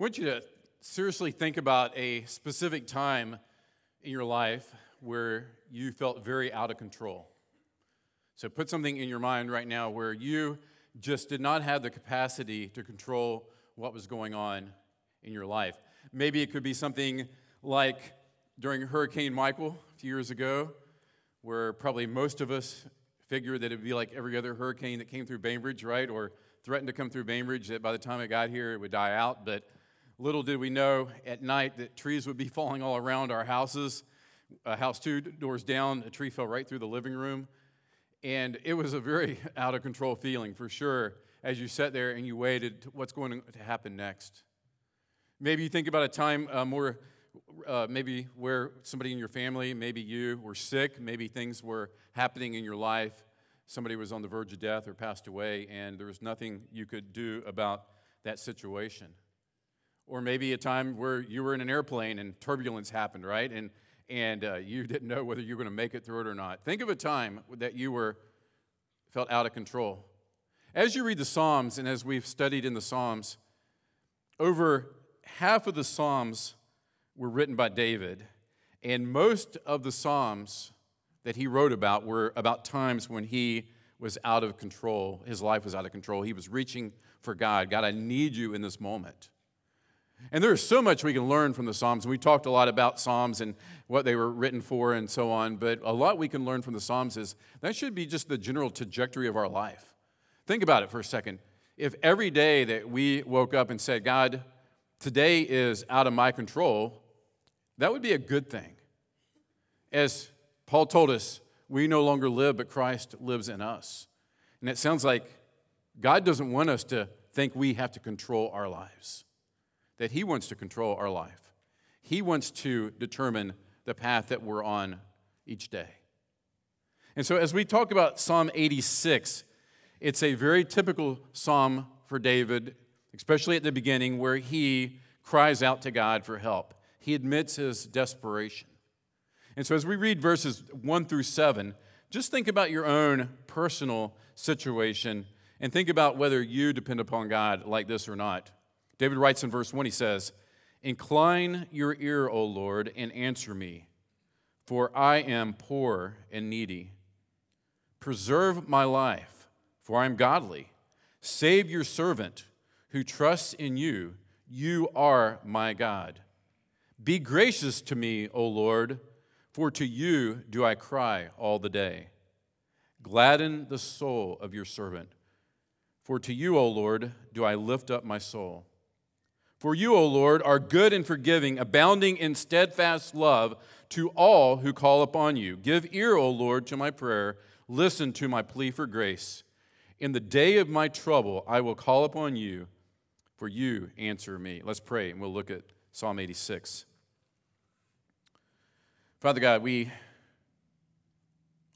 I want you to seriously think about a specific time in your life where you felt very out of control. So put something in your mind right now where you just did not have the capacity to control what was going on in your life. Maybe it could be something like during Hurricane Michael a few years ago, where probably most of us figured that it'd be like every other hurricane that came through Bainbridge, right? Or threatened to come through Bainbridge, that by the time it got here, it would die out. But Little did we know at night that trees would be falling all around our houses. A house two doors down, a tree fell right through the living room. And it was a very out of control feeling for sure as you sat there and you waited what's going to happen next. Maybe you think about a time uh, more, uh, maybe where somebody in your family, maybe you were sick, maybe things were happening in your life. Somebody was on the verge of death or passed away, and there was nothing you could do about that situation. Or maybe a time where you were in an airplane and turbulence happened, right? And, and uh, you didn't know whether you were going to make it through it or not. Think of a time that you were felt out of control. As you read the Psalms, and as we've studied in the Psalms, over half of the Psalms were written by David, and most of the Psalms that he wrote about were about times when he was out of control. His life was out of control. He was reaching for God. God, I need you in this moment. And there is so much we can learn from the Psalms. And we talked a lot about Psalms and what they were written for and so on. But a lot we can learn from the Psalms is that should be just the general trajectory of our life. Think about it for a second. If every day that we woke up and said, God, today is out of my control, that would be a good thing. As Paul told us, we no longer live, but Christ lives in us. And it sounds like God doesn't want us to think we have to control our lives that He wants to control our life. He wants to determine the path that we're on each day. And so, as we talk about Psalm 86, it's a very typical psalm for David, especially at the beginning, where he cries out to God for help. He admits his desperation. And so, as we read verses 1 through 7, just think about your own personal situation and think about whether you depend upon God like this or not. David writes in verse 1, he says, Incline your ear, O Lord, and answer me, for I am poor and needy. Preserve my life, for I am godly. Save your servant who trusts in you. You are my God. Be gracious to me, O Lord, for to you do I cry all the day. Gladden the soul of your servant, for to you, O Lord, do I lift up my soul. For you, O Lord, are good and forgiving, abounding in steadfast love to all who call upon you. Give ear, O Lord, to my prayer. Listen to my plea for grace. In the day of my trouble, I will call upon you, for you answer me. Let's pray, and we'll look at Psalm 86. Father God, we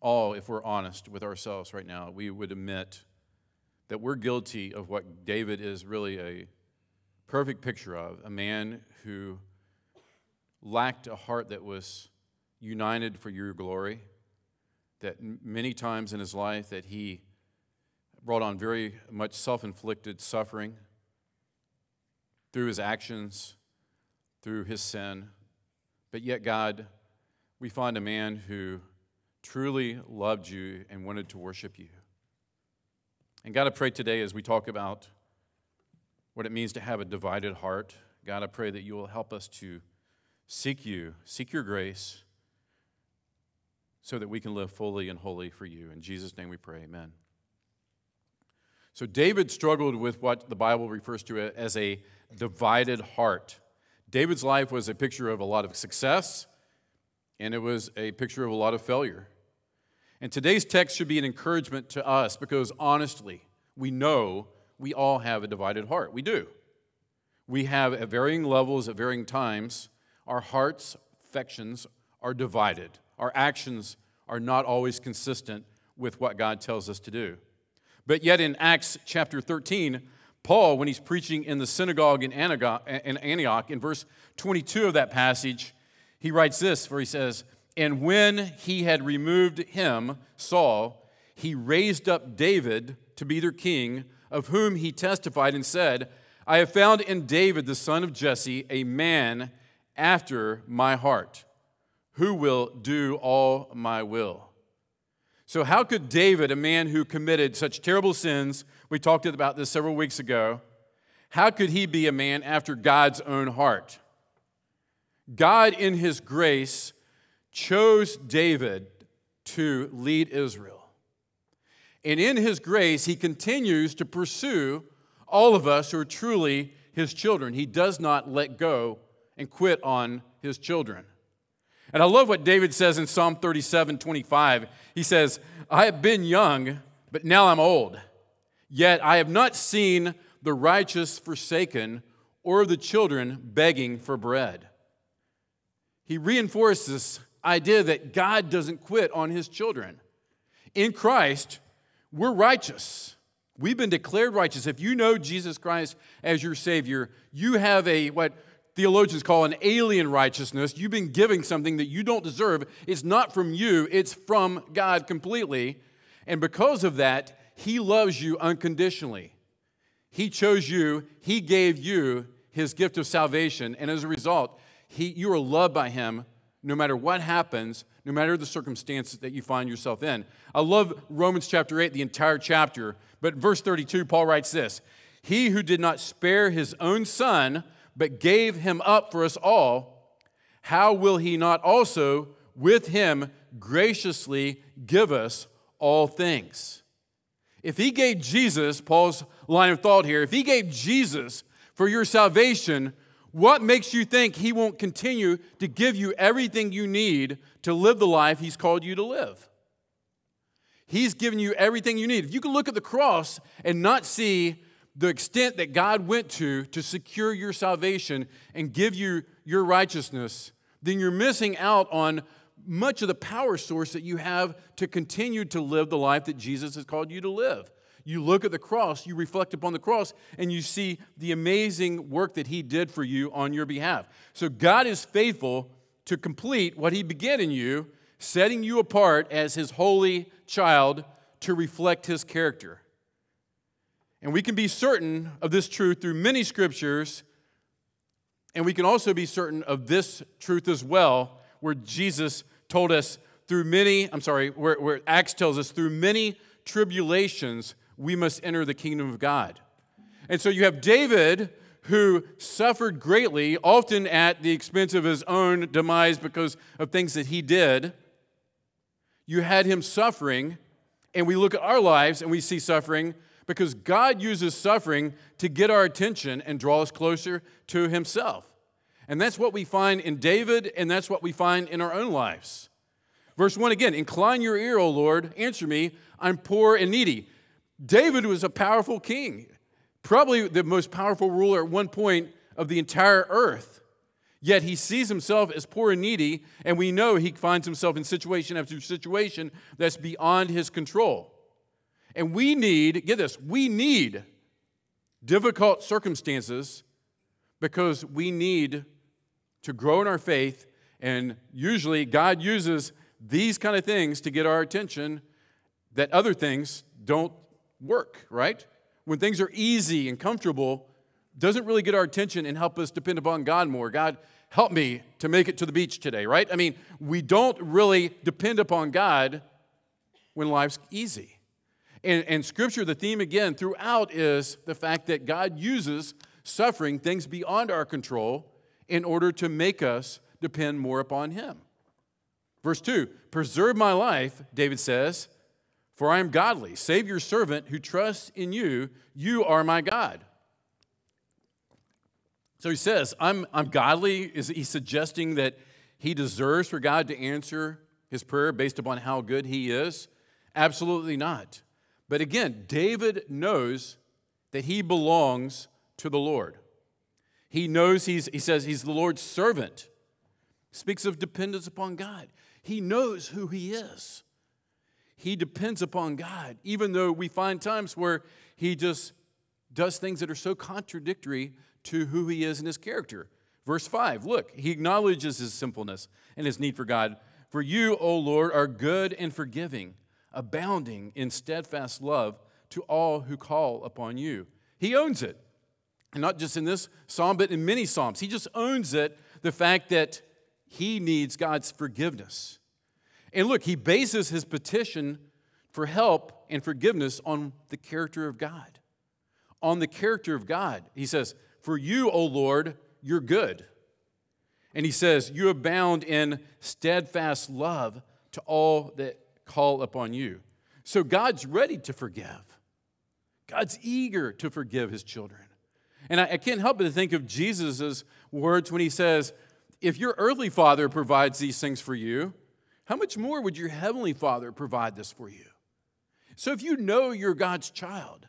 all, if we're honest with ourselves right now, we would admit that we're guilty of what David is really a perfect picture of a man who lacked a heart that was united for your glory that many times in his life that he brought on very much self-inflicted suffering through his actions through his sin. But yet god we find a man who truly loved you and wanted to worship you. And god i pray today as we talk about what it means to have a divided heart. God, I pray that you will help us to seek you, seek your grace, so that we can live fully and wholly for you. In Jesus' name we pray, amen. So, David struggled with what the Bible refers to as a divided heart. David's life was a picture of a lot of success, and it was a picture of a lot of failure. And today's text should be an encouragement to us because honestly, we know we all have a divided heart. We do. We have at varying levels, at varying times, our hearts, affections are divided. Our actions are not always consistent with what God tells us to do. But yet in Acts chapter 13, Paul, when he's preaching in the synagogue in Antioch, in verse 22 of that passage, he writes this, where he says, And when he had removed him, Saul, he raised up David to be their king of whom he testified and said, I have found in David, the son of Jesse, a man after my heart who will do all my will. So, how could David, a man who committed such terrible sins, we talked about this several weeks ago, how could he be a man after God's own heart? God, in his grace, chose David to lead Israel. And in his grace, he continues to pursue all of us who are truly his children. He does not let go and quit on his children. And I love what David says in Psalm 37 25. He says, I have been young, but now I'm old. Yet I have not seen the righteous forsaken or the children begging for bread. He reinforces this idea that God doesn't quit on his children. In Christ, we're righteous. We've been declared righteous. If you know Jesus Christ as your Savior, you have a what theologians call an alien righteousness. You've been giving something that you don't deserve. It's not from you, it's from God completely. And because of that, He loves you unconditionally. He chose you, He gave you His gift of salvation, and as a result, he, you are loved by Him no matter what happens, no matter the circumstances that you find yourself in. I love Romans chapter 8, the entire chapter, but verse 32, Paul writes this He who did not spare his own son, but gave him up for us all, how will he not also with him graciously give us all things? If he gave Jesus, Paul's line of thought here, if he gave Jesus for your salvation, what makes you think he won't continue to give you everything you need to live the life he's called you to live? He's given you everything you need. If you can look at the cross and not see the extent that God went to to secure your salvation and give you your righteousness, then you're missing out on much of the power source that you have to continue to live the life that Jesus has called you to live. You look at the cross, you reflect upon the cross, and you see the amazing work that He did for you on your behalf. So God is faithful to complete what He began in you, setting you apart as His holy child to reflect His character. And we can be certain of this truth through many scriptures, and we can also be certain of this truth as well, where Jesus told us through many, I'm sorry, where, where Acts tells us through many tribulations we must enter the kingdom of God. And so you have David who suffered greatly, often at the expense of his own demise because of things that he did. You had him suffering, and we look at our lives and we see suffering because God uses suffering to get our attention and draw us closer to Himself. And that's what we find in David, and that's what we find in our own lives. Verse 1 again Incline your ear, O Lord, answer me, I'm poor and needy. David was a powerful king, probably the most powerful ruler at one point of the entire earth. Yet he sees himself as poor and needy, and we know he finds himself in situation after situation that's beyond his control. And we need, get this, we need difficult circumstances because we need to grow in our faith. And usually, God uses these kind of things to get our attention that other things don't work, right? When things are easy and comfortable, doesn't really get our attention and help us depend upon God more. God, help me to make it to the beach today, right? I mean, we don't really depend upon God when life's easy. And, and scripture, the theme again throughout is the fact that God uses suffering, things beyond our control, in order to make us depend more upon Him. Verse 2 Preserve my life, David says, for I am godly. Save your servant who trusts in you. You are my God. So he says, I'm, I'm godly. Is he suggesting that he deserves for God to answer his prayer based upon how good he is? Absolutely not. But again, David knows that he belongs to the Lord. He knows he's, he says he's the Lord's servant. Speaks of dependence upon God. He knows who he is. He depends upon God, even though we find times where he just does things that are so contradictory to who he is and his character. Verse 5, look, he acknowledges his sinfulness and his need for God. For you, O Lord, are good and forgiving abounding in steadfast love to all who call upon you. He owns it. And not just in this psalm, but in many psalms. He just owns it the fact that he needs God's forgiveness. And look, he bases his petition for help and forgiveness on the character of God. On the character of God. He says, For you, O Lord, you're good. And he says, You abound in steadfast love to all that call upon you. So God's ready to forgive. God's eager to forgive his children. And I, I can't help but to think of Jesus' words when he says, If your earthly father provides these things for you, how much more would your heavenly father provide this for you? So if you know you're God's child,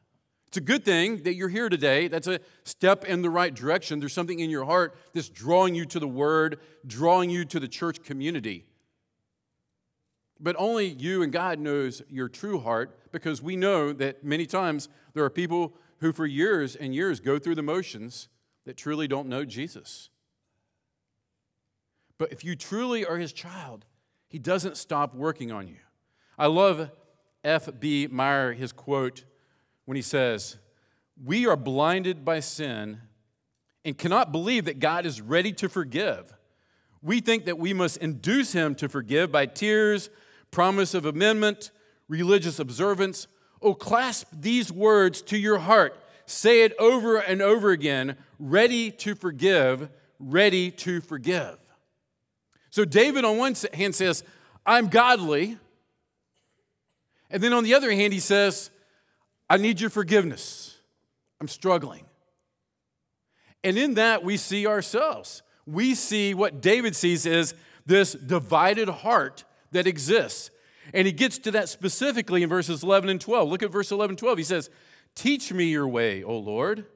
it's a good thing that you're here today. That's a step in the right direction. There's something in your heart that's drawing you to the Word, drawing you to the church community. But only you and God knows your true heart because we know that many times there are people who, for years and years, go through the motions that truly don't know Jesus. But if you truly are his child, he doesn't stop working on you. I love F.B. Meyer, his quote when he says, We are blinded by sin and cannot believe that God is ready to forgive. We think that we must induce him to forgive by tears, promise of amendment, religious observance. Oh, clasp these words to your heart. Say it over and over again ready to forgive, ready to forgive. So, David, on one hand, says, I'm godly. And then on the other hand, he says, I need your forgiveness. I'm struggling. And in that, we see ourselves. We see what David sees is this divided heart that exists. And he gets to that specifically in verses 11 and 12. Look at verse 11 12. He says, Teach me your way, O Lord,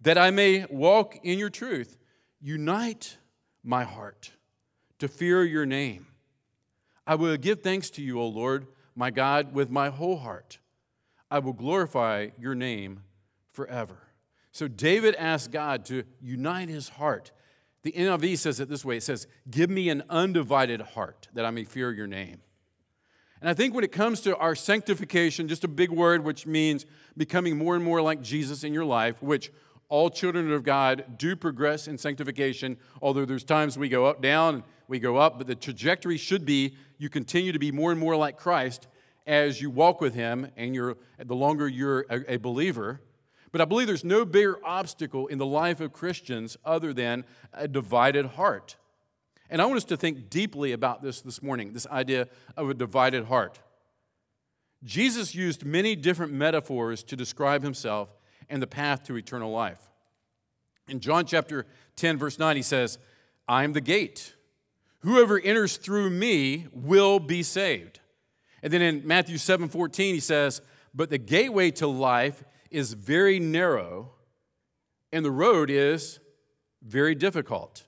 that I may walk in your truth. Unite my heart to fear your name. I will give thanks to you, O Lord, my God, with my whole heart. I will glorify your name forever. So David asked God to unite his heart. The NIV says it this way it says, Give me an undivided heart that I may fear your name. And I think when it comes to our sanctification, just a big word which means becoming more and more like Jesus in your life, which all children of God do progress in sanctification, although there's times we go up, down, we go up, but the trajectory should be you continue to be more and more like Christ as you walk with Him and you're, the longer you're a, a believer. But I believe there's no bigger obstacle in the life of Christians other than a divided heart. And I want us to think deeply about this this morning this idea of a divided heart. Jesus used many different metaphors to describe himself and the path to eternal life. In John chapter 10, verse 9, he says, I am the gate. Whoever enters through me will be saved. And then in Matthew 7 14, he says, But the gateway to life is very narrow, and the road is very difficult,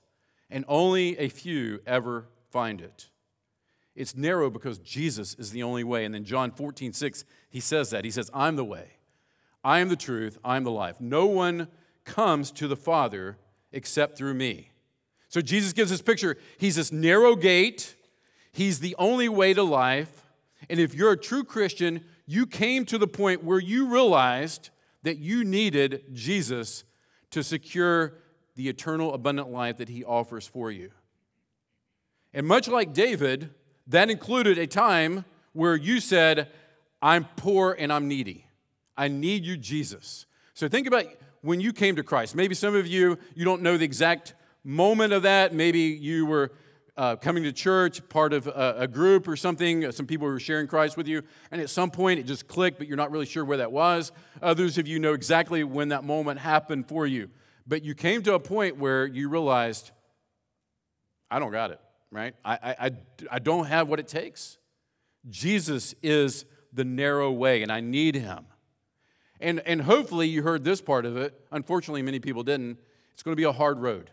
and only a few ever find it. It's narrow because Jesus is the only way. And then John 14 6, he says that. He says, I'm the way, I am the truth, I am the life. No one comes to the Father except through me. So Jesus gives this picture. He's this narrow gate, He's the only way to life. And if you're a true Christian, you came to the point where you realized that you needed Jesus to secure the eternal abundant life that He offers for you. And much like David, that included a time where you said, I'm poor and I'm needy. I need you, Jesus. So think about when you came to Christ. Maybe some of you, you don't know the exact moment of that. Maybe you were uh, coming to church, part of a, a, group or something. Some people were sharing Christ with you, and at some point it just clicked, but you're not really sure where that was. Others of you know exactly when that moment happened for you. But you came to a point where you realized, I don't got it, right? I, I, I don't have what it takes. Jesus is the narrow way, and I need him. And, and hopefully you heard this part of it. Unfortunately, many people didn't. It's going to be a hard road.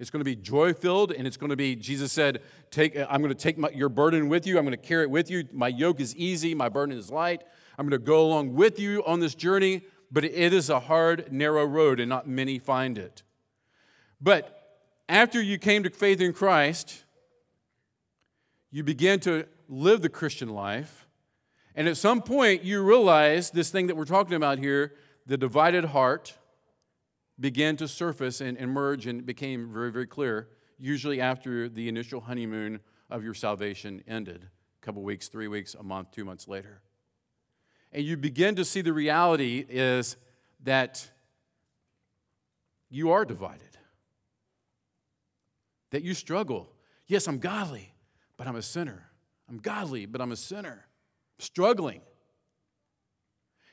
It's going to be joy filled, and it's going to be, Jesus said, take, uh, I'm going to take my, your burden with you. I'm going to carry it with you. My yoke is easy, my burden is light. I'm going to go along with you on this journey, but it is a hard, narrow road, and not many find it. But after you came to faith in Christ, you began to live the Christian life. And at some point, you realize this thing that we're talking about here the divided heart began to surface and emerge and became very, very clear, usually after the initial honeymoon of your salvation ended a couple weeks, three weeks, a month, two months later. And you begin to see the reality is that you are divided, that you struggle. Yes, I'm godly, but I'm a sinner. I'm godly, but I'm a sinner, struggling.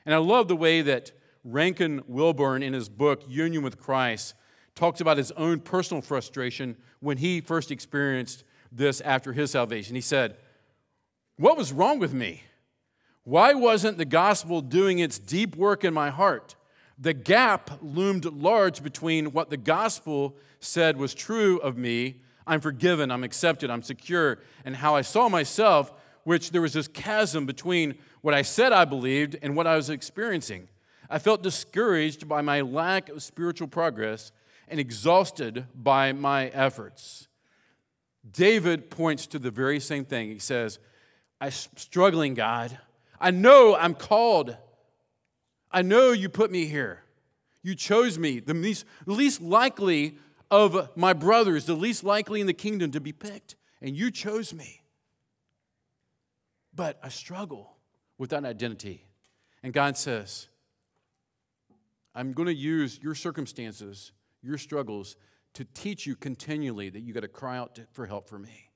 And I love the way that Rankin Wilbourne, in his book Union with Christ, talks about his own personal frustration when he first experienced this after his salvation. He said, What was wrong with me? Why wasn't the gospel doing its deep work in my heart? The gap loomed large between what the gospel said was true of me I'm forgiven, I'm accepted, I'm secure, and how I saw myself, which there was this chasm between what I said I believed and what I was experiencing. I felt discouraged by my lack of spiritual progress and exhausted by my efforts. David points to the very same thing. He says, I'm struggling, God. I know I'm called. I know you put me here. You chose me, the least, least likely of my brothers, the least likely in the kingdom to be picked, and you chose me. But I struggle with that identity. And God says, I'm going to use your circumstances, your struggles, to teach you continually that you got to cry out for help for me.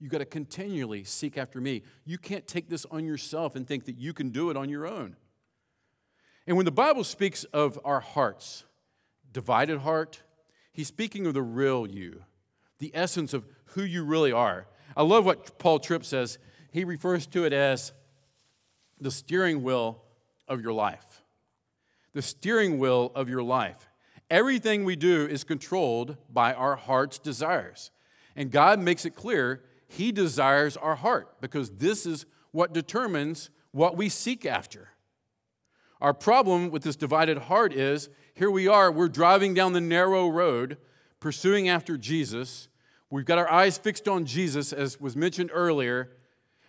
You got to continually seek after me. You can't take this on yourself and think that you can do it on your own. And when the Bible speaks of our hearts, divided heart, he's speaking of the real you, the essence of who you really are. I love what Paul Tripp says. He refers to it as the steering wheel of your life the steering wheel of your life. Everything we do is controlled by our heart's desires. And God makes it clear He desires our heart because this is what determines what we seek after. Our problem with this divided heart is here we are, we're driving down the narrow road, pursuing after Jesus. We've got our eyes fixed on Jesus, as was mentioned earlier,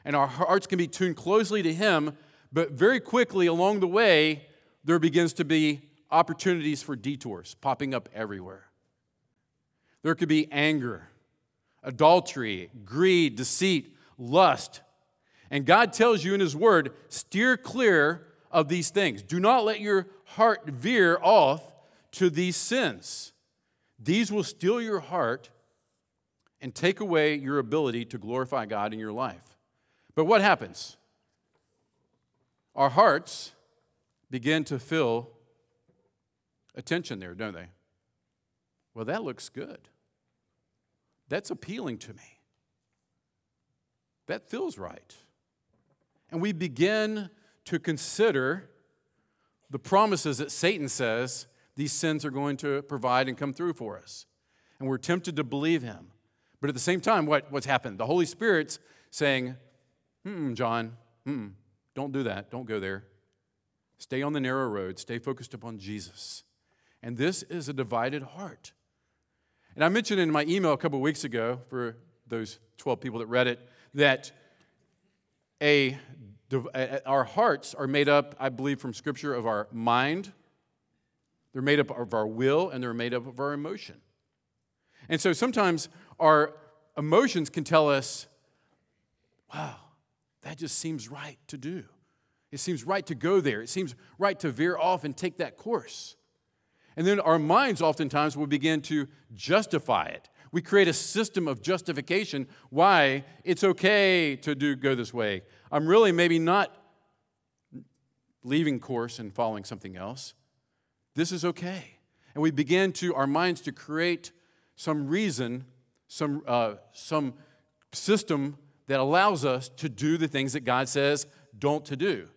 and our hearts can be tuned closely to Him, but very quickly along the way, there begins to be opportunities for detours popping up everywhere. There could be anger, adultery, greed, deceit, lust. And God tells you in His Word steer clear of these things. Do not let your heart veer off to these sins. These will steal your heart and take away your ability to glorify God in your life. But what happens? Our hearts begin to feel attention there, don't they? Well, that looks good. That's appealing to me. That feels right. And we begin to consider the promises that Satan says these sins are going to provide and come through for us. And we're tempted to believe him. But at the same time, what, what's happened? The Holy Spirit's saying, hmm, John, hmm, don't do that. Don't go there. Stay on the narrow road, stay focused upon Jesus. And this is a divided heart. And I mentioned in my email a couple weeks ago for those 12 people that read it that a, our hearts are made up, I believe, from Scripture of our mind, they're made up of our will, and they're made up of our emotion. And so sometimes our emotions can tell us, wow, that just seems right to do. It seems right to go there. It seems right to veer off and take that course. And then our minds oftentimes will begin to justify it. We create a system of justification why it's okay to do go this way. I'm really maybe not leaving course and following something else. This is okay. And we begin to our minds to create some reason, some uh, some system that allows us to do the things that God says don't to do.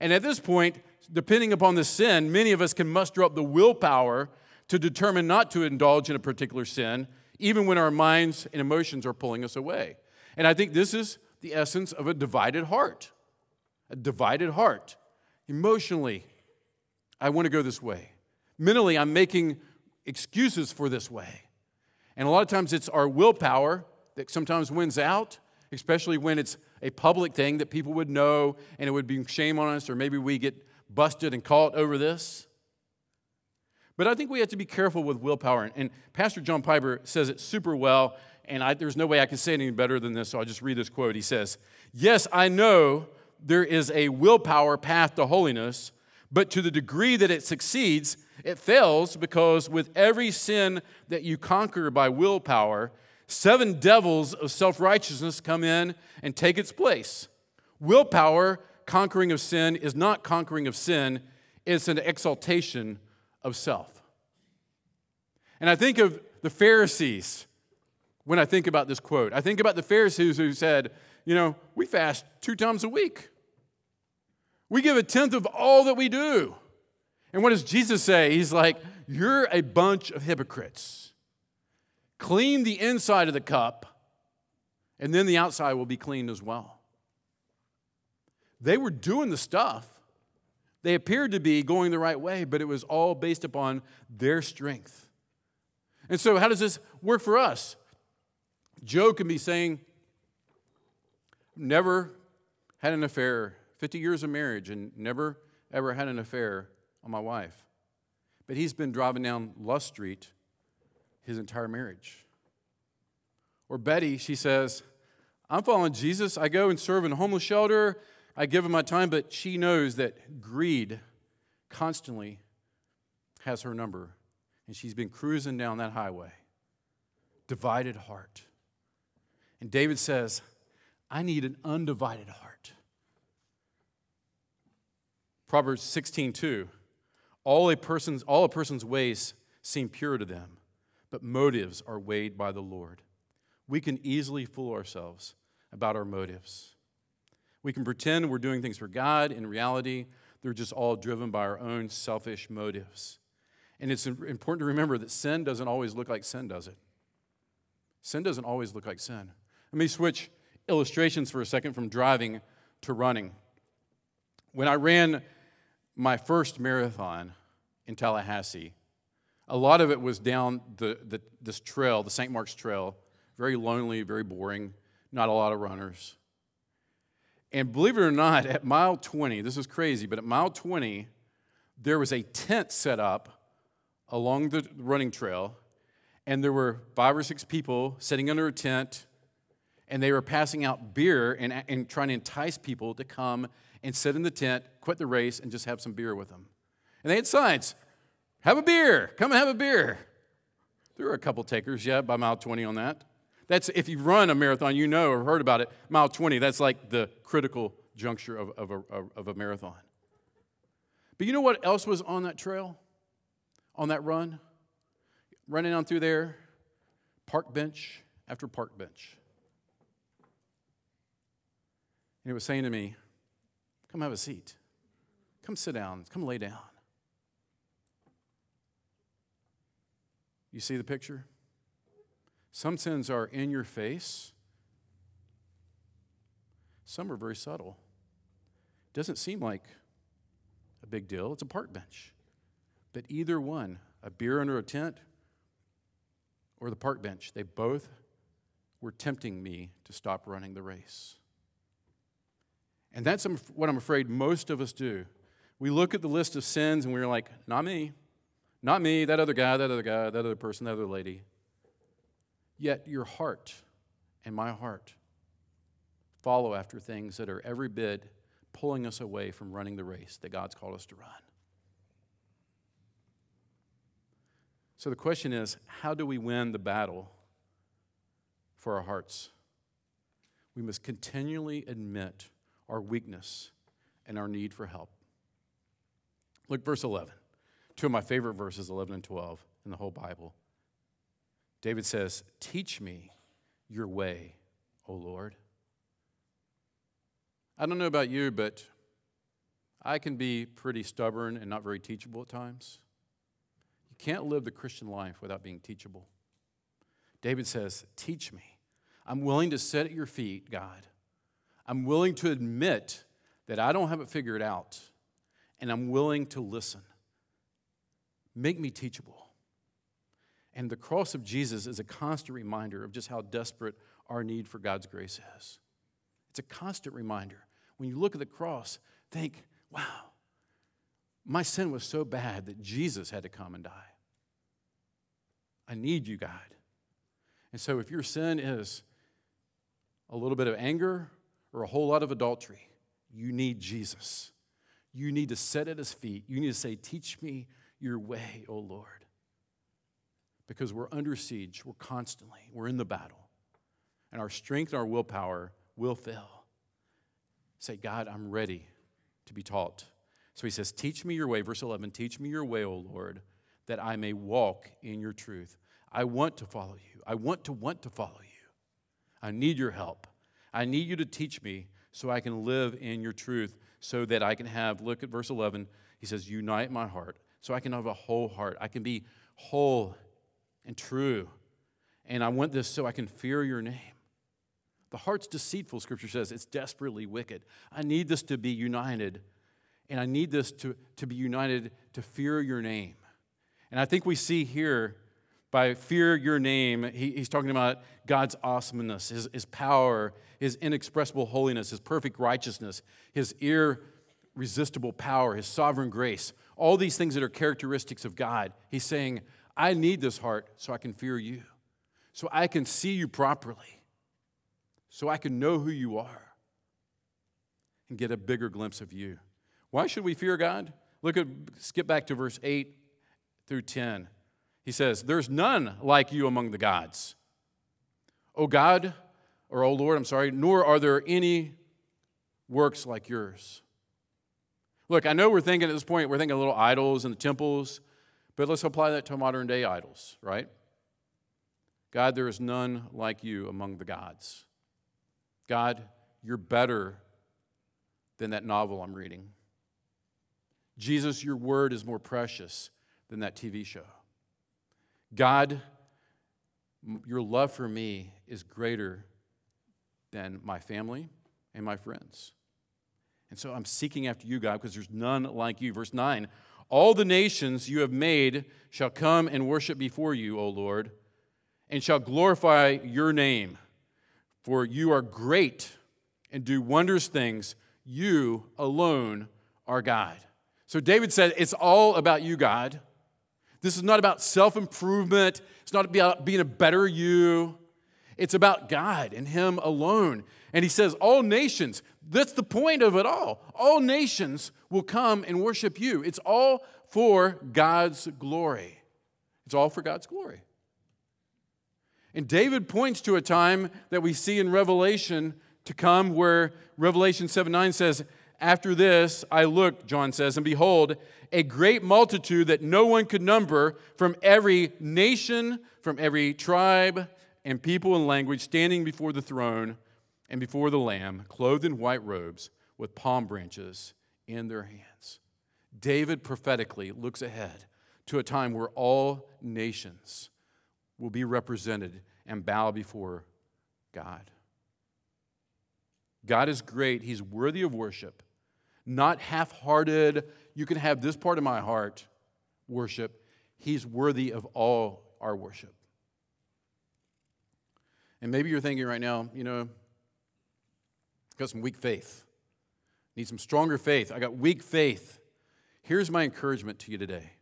And at this point, depending upon the sin, many of us can muster up the willpower to determine not to indulge in a particular sin, even when our minds and emotions are pulling us away. And I think this is the essence of a divided heart. A divided heart. Emotionally, I want to go this way. Mentally, I'm making excuses for this way. And a lot of times it's our willpower that sometimes wins out, especially when it's a public thing that people would know and it would be shame on us, or maybe we get busted and caught over this. But I think we have to be careful with willpower. And Pastor John Piper says it super well, and I, there's no way I can say it any better than this, so I'll just read this quote. He says, Yes, I know there is a willpower path to holiness, but to the degree that it succeeds, it fails because with every sin that you conquer by willpower, seven devils of self righteousness come in and take its place. Willpower, conquering of sin, is not conquering of sin, it's an exaltation of self. And I think of the Pharisees when I think about this quote. I think about the Pharisees who said, you know, we fast two times a week. We give a tenth of all that we do. And what does Jesus say? He's like, You're a bunch of hypocrites. Clean the inside of the cup, and then the outside will be cleaned as well. They were doing the stuff. They appeared to be going the right way, but it was all based upon their strength. And so, how does this work for us? Joe can be saying, Never had an affair, 50 years of marriage, and never ever had an affair on my wife. But he's been driving down Lust Street his entire marriage. Or Betty, she says, I'm following Jesus. I go and serve in a homeless shelter. I give him my time, but she knows that greed constantly has her number. And she's been cruising down that highway. Divided heart. And David says, I need an undivided heart. Proverbs 16, 2. All a person's, all a person's ways seem pure to them, but motives are weighed by the Lord. We can easily fool ourselves about our motives. We can pretend we're doing things for God. In reality, they're just all driven by our own selfish motives. And it's important to remember that sin doesn't always look like sin, does it? Sin doesn't always look like sin. Let me switch illustrations for a second from driving to running. When I ran my first marathon in Tallahassee, a lot of it was down the, the, this trail, the St. Mark's Trail. Very lonely, very boring, not a lot of runners. And believe it or not, at mile 20, this is crazy, but at mile 20, there was a tent set up along the running trail, and there were five or six people sitting under a tent, and they were passing out beer and, and trying to entice people to come and sit in the tent, quit the race, and just have some beer with them. And they had signs have a beer, come and have a beer. There were a couple takers, yeah, by mile 20 on that. That's if you run a marathon, you know or heard about it. Mile 20, that's like the critical juncture of, of, a, of a marathon. But you know what else was on that trail, on that run? Running on through there, park bench after park bench. And it was saying to me, Come have a seat. Come sit down. Come lay down. You see the picture? Some sins are in your face, some are very subtle. Doesn't seem like a big deal, it's a park bench. But either one, a beer under a tent or the park bench, they both were tempting me to stop running the race. And that's what I'm afraid most of us do. We look at the list of sins and we're like, not me, not me, that other guy, that other guy, that other person, that other lady. Yet your heart and my heart follow after things that are every bit pulling us away from running the race that God's called us to run. So the question is how do we win the battle for our hearts? We must continually admit our weakness and our need for help. Look, verse 11. Two of my favorite verses, 11 and 12, in the whole Bible. David says, Teach me your way, O Lord. I don't know about you, but I can be pretty stubborn and not very teachable at times. You can't live the Christian life without being teachable. David says, Teach me. I'm willing to sit at your feet, God. I'm willing to admit that I don't have it figured out, and I'm willing to listen. Make me teachable. And the cross of Jesus is a constant reminder of just how desperate our need for God's grace is. It's a constant reminder. When you look at the cross, think, wow, My sin was so bad that Jesus had to come and die. I need you, God. And so if your sin is a little bit of anger or a whole lot of adultery, you need Jesus. You need to sit at his feet. You need to say, Teach me your way, O Lord. Because we're under siege, we're constantly, we're in the battle, and our strength and our willpower will fail. Say, God, I'm ready to be taught. So he says, Teach me your way, verse 11, teach me your way, O Lord, that I may walk in your truth. I want to follow you. I want to want to follow you. I need your help. I need you to teach me so I can live in your truth, so that I can have, look at verse 11. He says, Unite my heart, so I can have a whole heart. I can be whole and true. And I want this so I can fear your name. The heart's deceitful, scripture says. It's desperately wicked. I need this to be united, and I need this to, to be united to fear your name. And I think we see here by fear your name, he, he's talking about God's awesomeness, his, his power, his inexpressible holiness, his perfect righteousness, his irresistible power, his sovereign grace, all these things that are characteristics of God. He's saying, I need this heart so I can fear you, so I can see you properly, so I can know who you are and get a bigger glimpse of you. Why should we fear God? Look at, skip back to verse 8 through 10. He says, There's none like you among the gods. O God, or O Lord, I'm sorry, nor are there any works like yours. Look, I know we're thinking at this point, we're thinking little idols in the temples, but let's apply that to modern day idols, right? God, there is none like you among the gods. God, you're better than that novel I'm reading. Jesus, your word is more precious than that TV show. God, your love for me is greater than my family and my friends. And so I'm seeking after you, God, because there's none like you. Verse 9 All the nations you have made shall come and worship before you, O Lord, and shall glorify your name. For you are great and do wondrous things. You alone are God. So David said, It's all about you, God. This is not about self improvement, it's not about being a better you. It's about God and Him alone. And He says, All nations, that's the point of it all. All nations will come and worship you. It's all for God's glory. It's all for God's glory. And David points to a time that we see in Revelation to come where Revelation 7 9 says, After this I looked, John says, and behold, a great multitude that no one could number from every nation, from every tribe and people and language standing before the throne and before the Lamb, clothed in white robes with palm branches in their hands. David prophetically looks ahead to a time where all nations will be represented and bow before God. God is great, He's worthy of worship, not half hearted, you can have this part of my heart worship. He's worthy of all our worship. And maybe you're thinking right now, you know, got some weak faith. Need some stronger faith. I got weak faith. Here's my encouragement to you today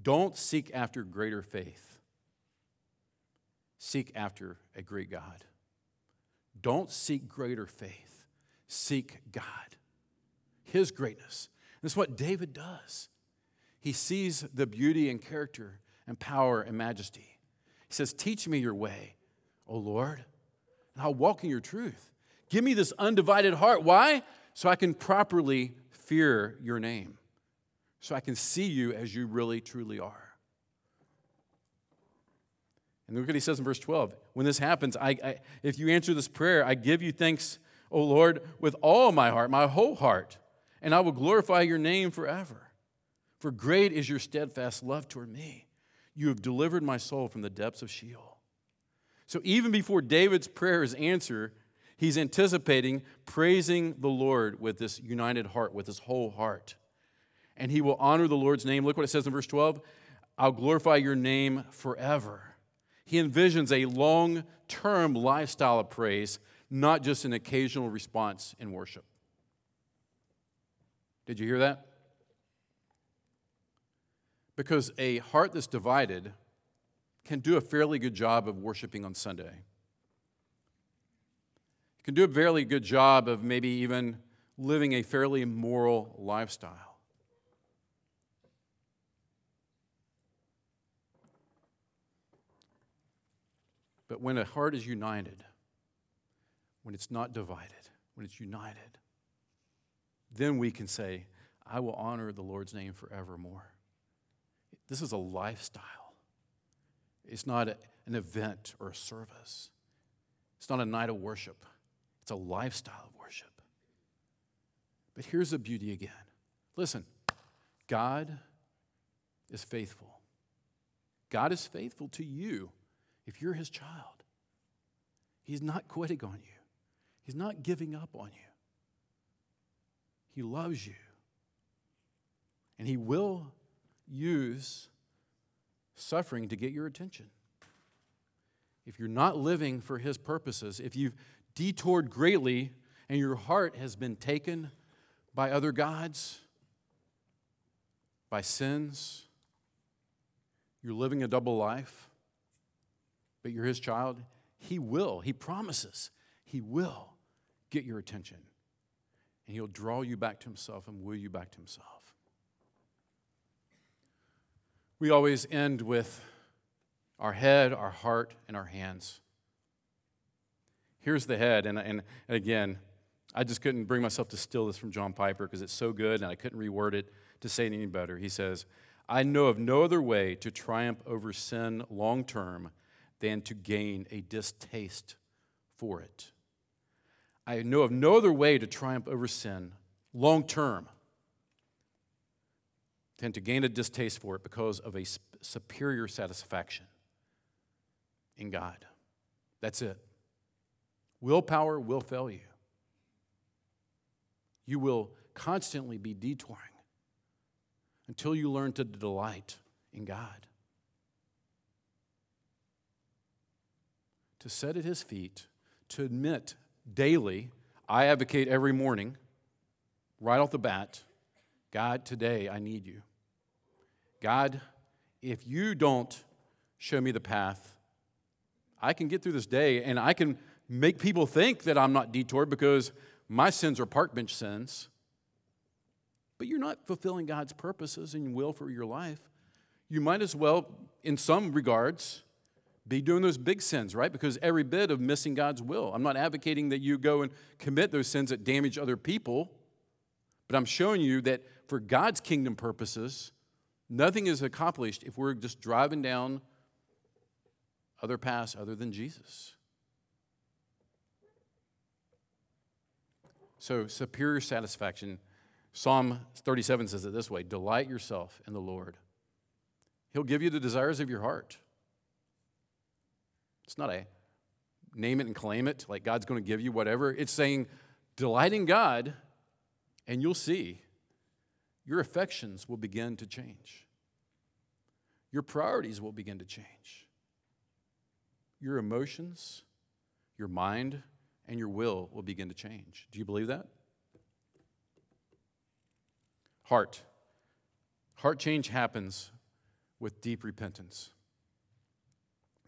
don't seek after greater faith, seek after a great God. Don't seek greater faith, seek God, His greatness. This is what David does. He sees the beauty and character and power and majesty. He says, Teach me your way, O Lord, and I'll walk in your truth. Give me this undivided heart. Why? So I can properly fear your name, so I can see you as you really, truly are. And look what he says in verse 12. When this happens, I, I, if you answer this prayer, I give you thanks, O Lord, with all my heart, my whole heart and I will glorify your name forever. For great is your steadfast love toward me. You have delivered my soul from the depths of Sheol. So even before David's prayer is answered, he's anticipating praising the Lord with this united heart, with his whole heart. And he will honor the Lord's name. Look what it says in verse 12 I'll glorify your name forever. He envisions a long term lifestyle of praise, not just an occasional response in worship. Did you hear that? Because a heart that's divided can do a fairly good job of worshiping on Sunday. You can do a fairly good job of maybe even living a fairly moral lifestyle. But when a heart is united, when it's not divided, when it's united, then we can say, I will honor the Lord's name forevermore. This is a lifestyle. It's not a, an event or a service. It's not a night of worship. It's a lifestyle of worship. But here's the beauty again. Listen, God is faithful. God is faithful to you if you're his child. He's not quitting on you, he's not giving up on you. He loves you. And he will use suffering to get your attention. If you're not living for his purposes, if you've detoured greatly and your heart has been taken by other gods, by sins, you're living a double life, but you're his child, he will, he promises, he will get your attention. And he'll draw you back to himself and will you back to himself. We always end with our head, our heart, and our hands. Here's the head, and, and, and again, I just couldn't bring myself to steal this from John Piper because it's so good and I couldn't reword it to say it any better. He says, I know of no other way to triumph over sin long term than to gain a distaste for it. I know of no other way to triumph over sin long term than to gain a distaste for it because of a superior satisfaction in God. That's it. Willpower will fail you. You will constantly be detouring until you learn to delight in God. To set at His feet, to admit daily, I advocate every morning, right off the bat, God, today I need you. God, if you don't show me the path, I can get through this day and I can make people think that I'm not detoured because my sins are park bench sins. But you're not fulfilling God's purposes and will for your life. You might as well, in some regards, be doing those big sins, right? Because every bit of missing God's will. I'm not advocating that you go and commit those sins that damage other people, but I'm showing you that for God's kingdom purposes, nothing is accomplished if we're just driving down other paths other than Jesus. So, superior satisfaction. Psalm 37 says it this way Delight yourself in the Lord. He'll give you the desires of your heart. It's not a name it and claim it, like God's going to give you whatever. It's saying, delight in God, and you'll see your affections will begin to change. Your priorities will begin to change. Your emotions, your mind, and your will will begin to change. Do you believe that? Heart. Heart change happens with deep repentance.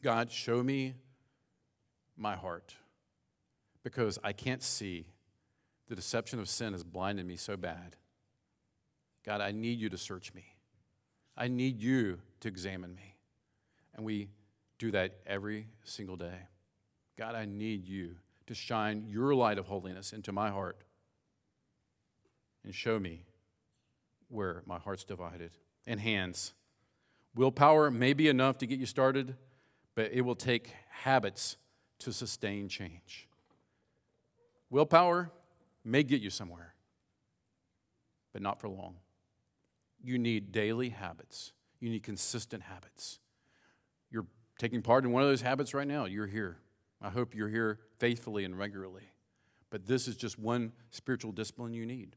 God, show me my heart because I can't see. The deception of sin has blinded me so bad. God, I need you to search me. I need you to examine me. And we do that every single day. God, I need you to shine your light of holiness into my heart and show me where my heart's divided. And hands. Willpower may be enough to get you started, but it will take habits to sustain change. Willpower may get you somewhere, but not for long. You need daily habits, you need consistent habits. You're taking part in one of those habits right now. You're here. I hope you're here faithfully and regularly. But this is just one spiritual discipline you need.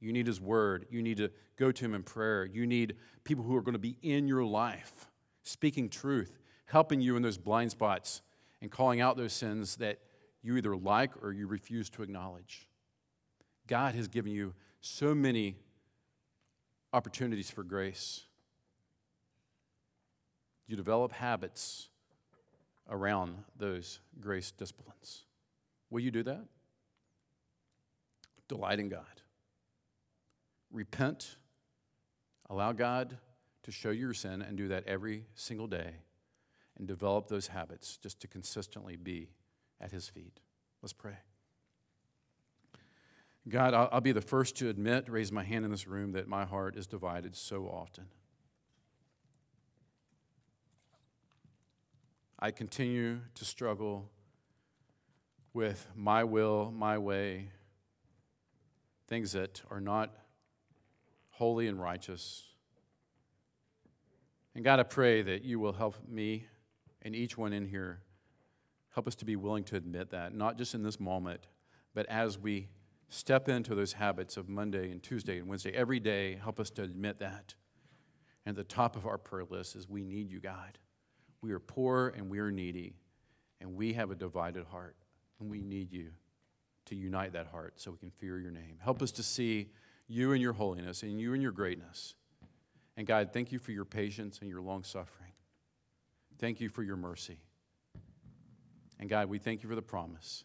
You need His Word. You need to go to Him in prayer. You need people who are going to be in your life, speaking truth, helping you in those blind spots, and calling out those sins that you either like or you refuse to acknowledge. God has given you so many opportunities for grace. You develop habits around those grace disciplines. Will you do that? Delight in God. Repent. Allow God to show you your sin and do that every single day and develop those habits just to consistently be at His feet. Let's pray. God, I'll, I'll be the first to admit, raise my hand in this room, that my heart is divided so often. I continue to struggle with my will, my way, things that are not holy and righteous. And God, I pray that you will help me and each one in here, help us to be willing to admit that, not just in this moment, but as we step into those habits of Monday and Tuesday and Wednesday, every day, help us to admit that. And the top of our prayer list is we need you, God. We are poor and we are needy, and we have a divided heart, and we need you to unite that heart so we can fear your name. Help us to see you and your holiness and you and your greatness. And God, thank you for your patience and your long suffering. Thank you for your mercy. And God, we thank you for the promise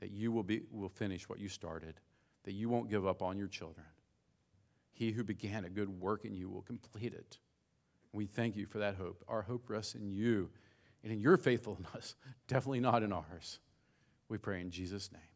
that you will, be, will finish what you started, that you won't give up on your children. He who began a good work in you will complete it. We thank you for that hope. Our hope rests in you and in your faithfulness, definitely not in ours. We pray in Jesus' name.